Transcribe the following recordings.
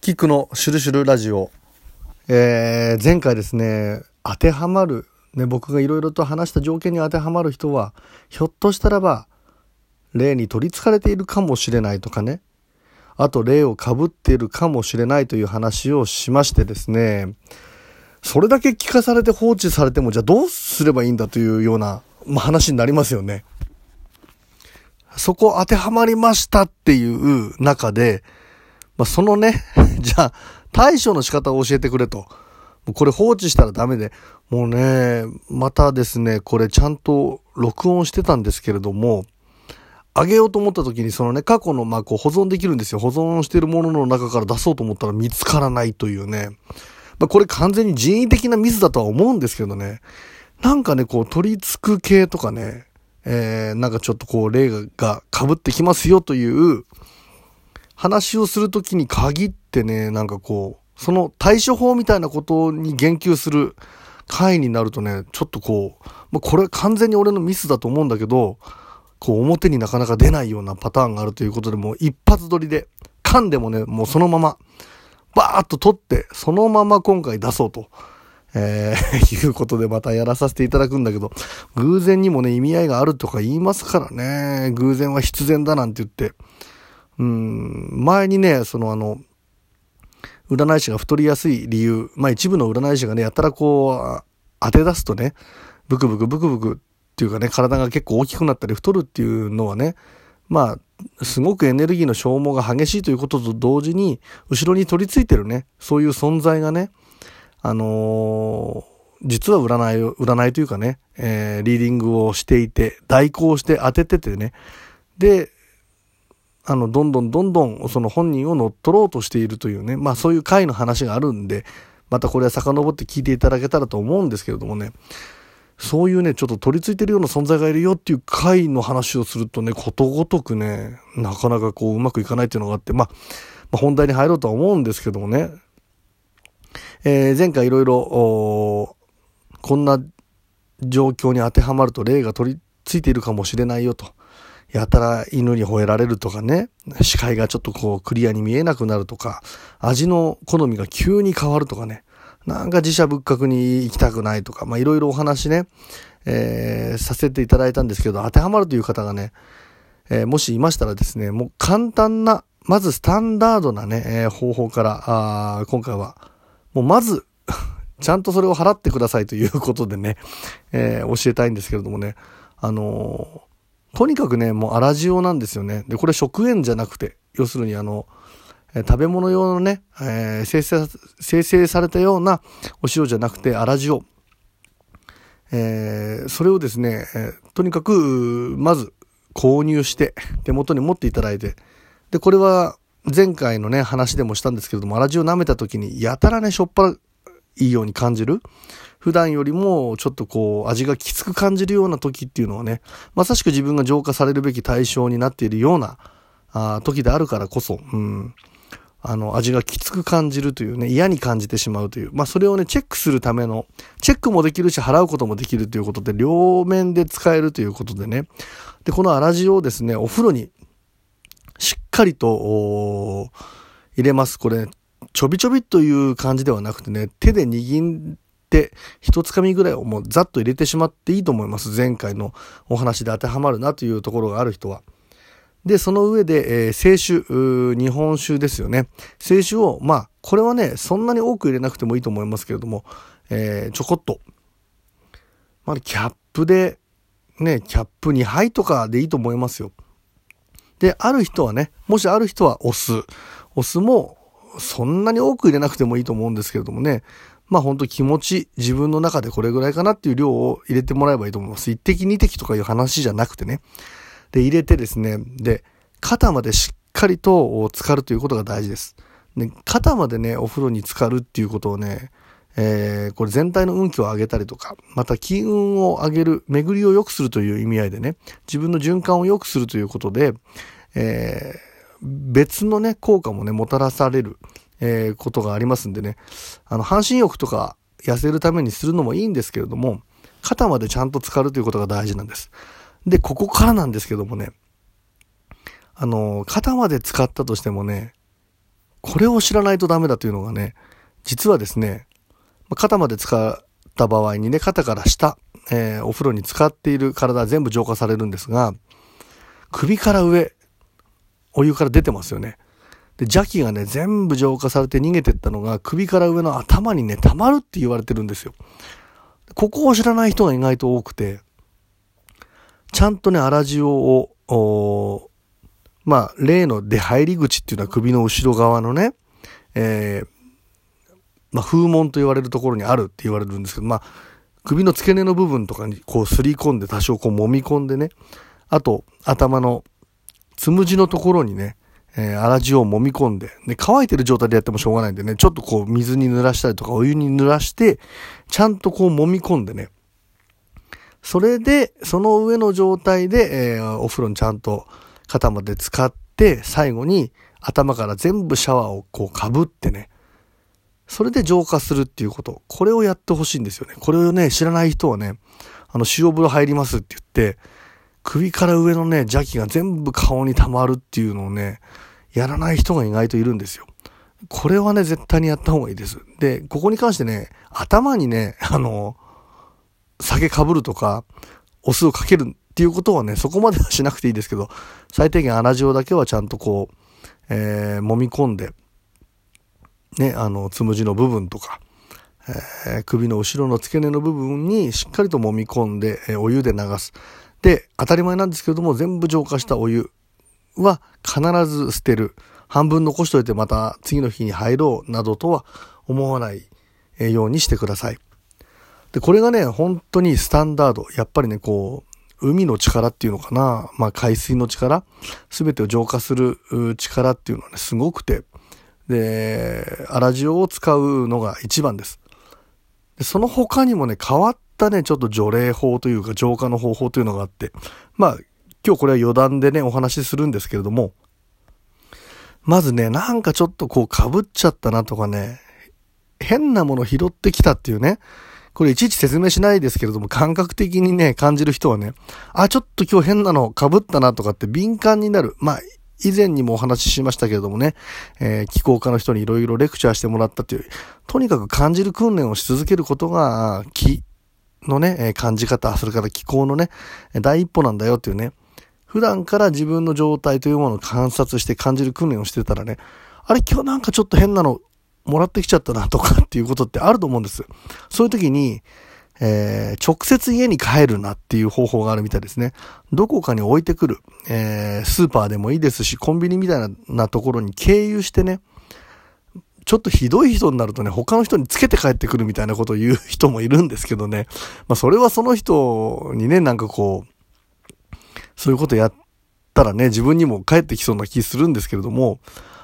キックのシュルシュルラジオ。えー、前回ですね、当てはまる、ね、僕がいろいろと話した条件に当てはまる人は、ひょっとしたらば、霊に取り憑かれているかもしれないとかね、あと霊をかぶっているかもしれないという話をしましてですね、それだけ聞かされて放置されても、じゃあどうすればいいんだというような、まあ、話になりますよね。そこ当てはまりましたっていう中で、まあ、そのね、じゃあ、対処の仕方を教えてくれと。これ放置したらダメで、もうね、またですね、これちゃんと録音してたんですけれども、あげようと思った時にそのね、過去のまあこう保存できるんですよ。保存してるものの中から出そうと思ったら見つからないというね。まあこれ完全に人為的なミスだとは思うんですけどね。なんかね、こう取り付く系とかね、えー、なんかちょっとこう例が被ってきますよという、話をするときに限ってね、なんかこう、その対処法みたいなことに言及する回になるとね、ちょっとこう、まあ、これ完全に俺のミスだと思うんだけど、こう表になかなか出ないようなパターンがあるということで、もう一発撮りで、噛んでもね、もうそのまま、バーッと撮って、そのまま今回出そうと。えー、いうことでまたやらさせていただくんだけど、偶然にもね、意味合いがあるとか言いますからね、偶然は必然だなんて言って、うん、前にね、そのあの、占い師が太りやすい理由、まあ一部の占い師がね、やたらこう、当て出すとね、ブクブクブクブクっていうかね、体が結構大きくなったり太るっていうのはね、まあ、すごくエネルギーの消耗が激しいということと同時に、後ろに取り付いてるね、そういう存在がね、あのー、実は占い、占いというかね、えー、リーディングをしていて、代行して当てててね、で、あの、どんどんどんどんその本人を乗っ取ろうとしているというね、まあそういう回の話があるんで、またこれは遡って聞いていただけたらと思うんですけれどもね、そういうね、ちょっと取り付いてるような存在がいるよっていう回の話をするとね、ことごとくね、なかなかこううまくいかないっていうのがあって、まあ、まあ、本題に入ろうとは思うんですけどもね、えー、前回いろいろ、こんな状況に当てはまると霊が取り付いているかもしれないよと。やたら犬に吠えられるとかね、視界がちょっとこうクリアに見えなくなるとか、味の好みが急に変わるとかね、なんか自社仏閣に行きたくないとか、まあいろいろお話ね、えー、させていただいたんですけど、当てはまるという方がね、えー、もしいましたらですね、もう簡単な、まずスタンダードなね、えー、方法から、あ今回は、もうまず ちゃんとそれを払ってくださいということでね、えー、教えたいんですけれどもね、あのとにかくね、もう粗塩なんですよね。で、これ食塩じゃなくて、要するにあの、え食べ物用のね、えー、生成、生成されたようなお塩じゃなくて粗塩。えー、それをですね、えー、とにかく、まず購入して、手元に持っていただいて、で、これは前回のね、話でもしたんですけれども、粗塩舐めた時に、やたらね、しょっぱいいように感じる？普段よりもちょっとこう味がきつく感じるような時っていうのはね、まさしく自分が浄化されるべき対象になっているようなあ時であるからこそ、うん、あの味がきつく感じるというね、嫌に感じてしまうという、まあそれをね、チェックするための、チェックもできるし払うこともできるということで、両面で使えるということでね、で、この粗塩をですね、お風呂にしっかりと入れます。これ、ちょびちょびという感じではなくてね、手で握って、一つかみぐらいをもうざっと入れてしまっていいと思います。前回のお話で当てはまるなというところがある人は。で、その上で、えー、清酒、日本酒ですよね。清酒を、まあ、これはね、そんなに多く入れなくてもいいと思いますけれども、えー、ちょこっと。まあ、キャップで、ね、キャップ2杯とかでいいと思いますよ。で、ある人はね、もしある人はお酢。お酢も、そんなに多く入れなくてもいいと思うんですけれどもね、まあ本当気持ち、自分の中でこれぐらいかなっていう量を入れてもらえばいいと思います。一滴二滴とかいう話じゃなくてね。で、入れてですね、で、肩までしっかりと浸かるということが大事です。で、肩までね、お風呂に浸かるっていうことをね、えー、これ全体の運気を上げたりとか、また気運を上げる、巡りを良くするという意味合いでね、自分の循環を良くするということで、えー、別のね、効果もね、もたらされる、えー、ことがありますんでね、あの、半身浴とか痩せるためにするのもいいんですけれども、肩までちゃんと浸かるということが大事なんです。で、ここからなんですけどもね、あの、肩まで使ったとしてもね、これを知らないとダメだというのがね、実はですね、肩まで使った場合にね、肩から下、えー、お風呂に使っている体は全部浄化されるんですが、首から上、お湯から出てますよね。で、邪気がね、全部浄化されて逃げてったのが首から上の頭にね、溜まるって言われてるんですよ。ここを知らない人が意外と多くて、ちゃんとね、粗塩を、まあ、例の出入り口っていうのは首の後ろ側のね、えー、まあ、風紋と言われるところにあるって言われるんですけど、まあ、首の付け根の部分とかにこうすり込んで多少こう揉み込んでね、あと頭のつむじのところにね、えー、粗塩を揉み込んで、ね、乾いてる状態でやってもしょうがないんでね、ちょっとこう水に濡らしたりとかお湯に濡らして、ちゃんとこう揉み込んでね、それで、その上の状態で、えー、お風呂にちゃんと肩まで使って、最後に頭から全部シャワーをこうかぶってね、それで浄化するっていうこと。これをやってほしいんですよね。これをね、知らない人はね、あの、塩風呂入りますって言って、首から上のね、邪気が全部顔に溜まるっていうのをね、やらない人が意外といるんですよ。これはね、絶対にやった方がいいです。で、ここに関してね、頭にね、あの、酒かぶるとか、お酢をかけるっていうことはね、そこまではしなくていいですけど、最低限粗塩だけはちゃんとこう、えー、揉み込んで、ね、あの、つむじの部分とか、えー、首の後ろの付け根の部分にしっかりと揉み込んで、えー、お湯で流す。で、当たり前なんですけれども、全部浄化したお湯は必ず捨てる。半分残しといてまた次の日に入ろうなどとは思わないようにしてください。で、これがね、本当にスタンダード。やっぱりね、こう、海の力っていうのかな。まあ、海水の力。すべてを浄化する力っていうのはね、すごくて。で、粗塩を使うのが一番です。でその他にもね、変わったね、ちょっと除霊法というか浄化の方法というのがあって、まあ、今日これは余談でね、お話しするんですけれども、まずね、なんかちょっとこう被っちゃったなとかね、変なもの拾ってきたっていうね、これいちいち説明しないですけれども、感覚的にね、感じる人はね、あ、ちょっと今日変なの被ったなとかって敏感になる。まあ、以前にもお話ししましたけれどもね、えー、気候家の人にいろいろレクチャーしてもらったという、とにかく感じる訓練をし続けることが、気のね、感じ方、それから気候のね、第一歩なんだよっていうね、普段から自分の状態というものを観察して感じる訓練をしてたらね、あれ今日なんかちょっと変なのもらってきちゃったなとかっていうことってあると思うんです。そういう時に、えー、直接家に帰るなっていう方法があるみたいですね。どこかに置いてくる。えー、スーパーでもいいですし、コンビニみたいなところに経由してね、ちょっとひどい人になるとね、他の人につけて帰ってくるみたいなことを言う人もいるんですけどね。まあそれはその人にね、なんかこう、そういうことやったらね、自分にも帰ってきそうな気するんですけれども、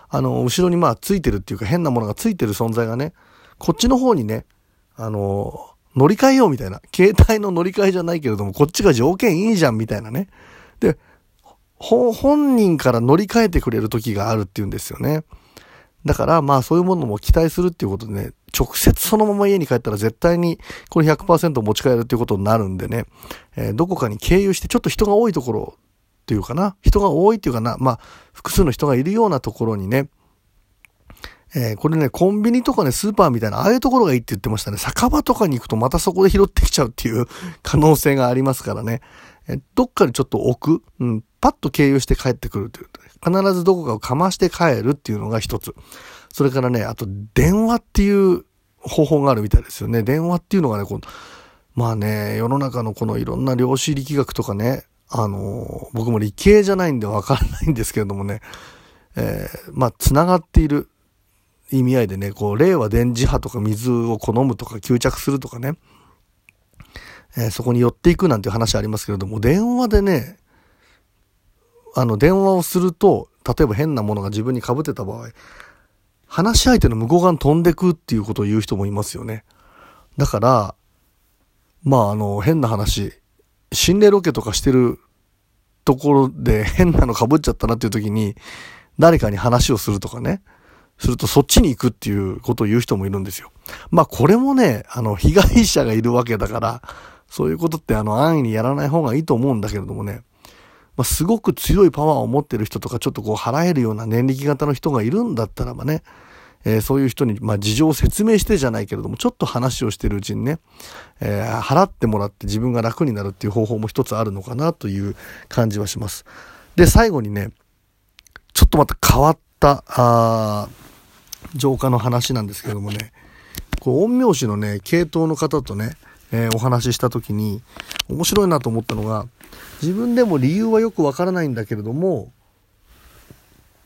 あの、後ろにまあついてるっていうか変なものがついてる存在がね、こっちの方にね、あの、乗り換えようみたいな。携帯の乗り換えじゃないけれども、こっちが条件いいじゃんみたいなね。で、本人から乗り換えてくれる時があるっていうんですよね。だからまあそういうものも期待するっていうことでね、直接そのまま家に帰ったら絶対にこれ100%持ち帰るっていうことになるんでね、えー、どこかに経由してちょっと人が多いところっていうかな、人が多いっていうかな、まあ複数の人がいるようなところにね、えー、これね、コンビニとかね、スーパーみたいな、ああいうところがいいって言ってましたね。酒場とかに行くとまたそこで拾ってきちゃうっていう可能性がありますからね。え、どっかにちょっと置く、うん、パッと経由して帰ってくるという、必ずどこかをかまして帰るっていうのが一つ。それからね、あと電話っていう方法があるみたいですよね。電話っていうのがね、こうまあね、世の中のこのいろんな量子力学とかね、あの僕も理系じゃないんでわからないんですけれどもね、えー、まあ、繋がっている。意味合いでね、こう、令和電磁波とか水を好むとか吸着するとかね、えー、そこに寄っていくなんていう話ありますけれども、電話でね、あの、電話をすると、例えば変なものが自分に被ってた場合、話し相手の向こう側に飛んでくっていうことを言う人もいますよね。だから、まあ、あの、変な話、心霊ロケとかしてるところで変なの被っちゃったなっていう時に、誰かに話をするとかね、するとそっちに行くっていうことを言う人もいるんですよ。まあこれもね、あの、被害者がいるわけだから、そういうことってあの、安易にやらない方がいいと思うんだけれどもね、まあ、すごく強いパワーを持ってる人とか、ちょっとこう払えるような年力型の人がいるんだったらばね、えー、そういう人に、まあ、事情を説明してじゃないけれども、ちょっと話をしてるうちにね、えー、払ってもらって自分が楽になるっていう方法も一つあるのかなという感じはします。で、最後にね、ちょっとまた変わった、あ浄化の話なんですけどもね、こう、陰陽師のね、系統の方とね、えー、お話しした時に、面白いなと思ったのが、自分でも理由はよくわからないんだけれども、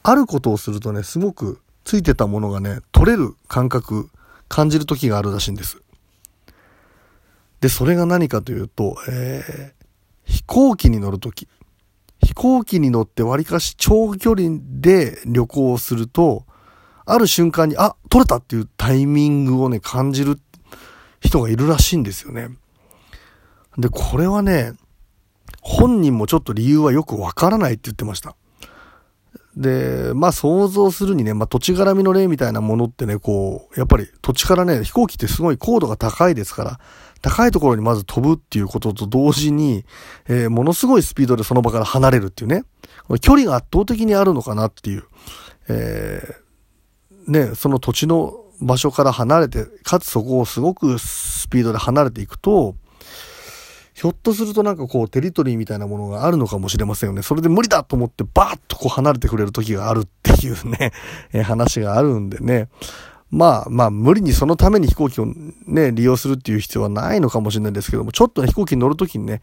あることをするとね、すごくついてたものがね、取れる感覚、感じる時があるらしいんです。で、それが何かというと、えー、飛行機に乗るとき。飛行機に乗って割かし長距離で旅行をすると、ある瞬間に、あ、取れたっていうタイミングをね、感じるっ人がいるらしいんですよね。で、これはね、本人もちょっと理由はよくわからないって言ってました。で、まあ想像するにね、まあ土地絡みの例みたいなものってね、こう、やっぱり土地からね、飛行機ってすごい高度が高いですから、高いところにまず飛ぶっていうことと同時に、えー、ものすごいスピードでその場から離れるっていうね、距離が圧倒的にあるのかなっていう、えー、ね、その土地の場所から離れて、かつそこをすごくスピードで離れていくと、ひょっとするとなんかこうテリトリーみたいなものがあるのかもしれませんよね。それで無理だと思ってバーッとこう離れてくれる時があるっていうね、え話があるんでね。まあまあ無理にそのために飛行機をね、利用するっていう必要はないのかもしれないですけども、ちょっとね、飛行機に乗るときにね、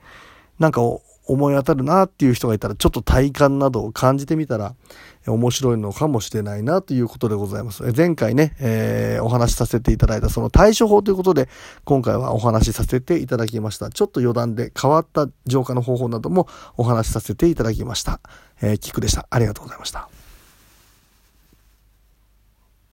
なんか思い当たるなっていう人がいたら、ちょっと体感などを感じてみたら、面白いのかもしれないなということでございます。前回ね、えー、お話しさせていただいたその対処法ということで、今回はお話しさせていただきました。ちょっと余談で変わった浄化の方法などもお話しさせていただきました。えー、キックでした。ありがとうございました。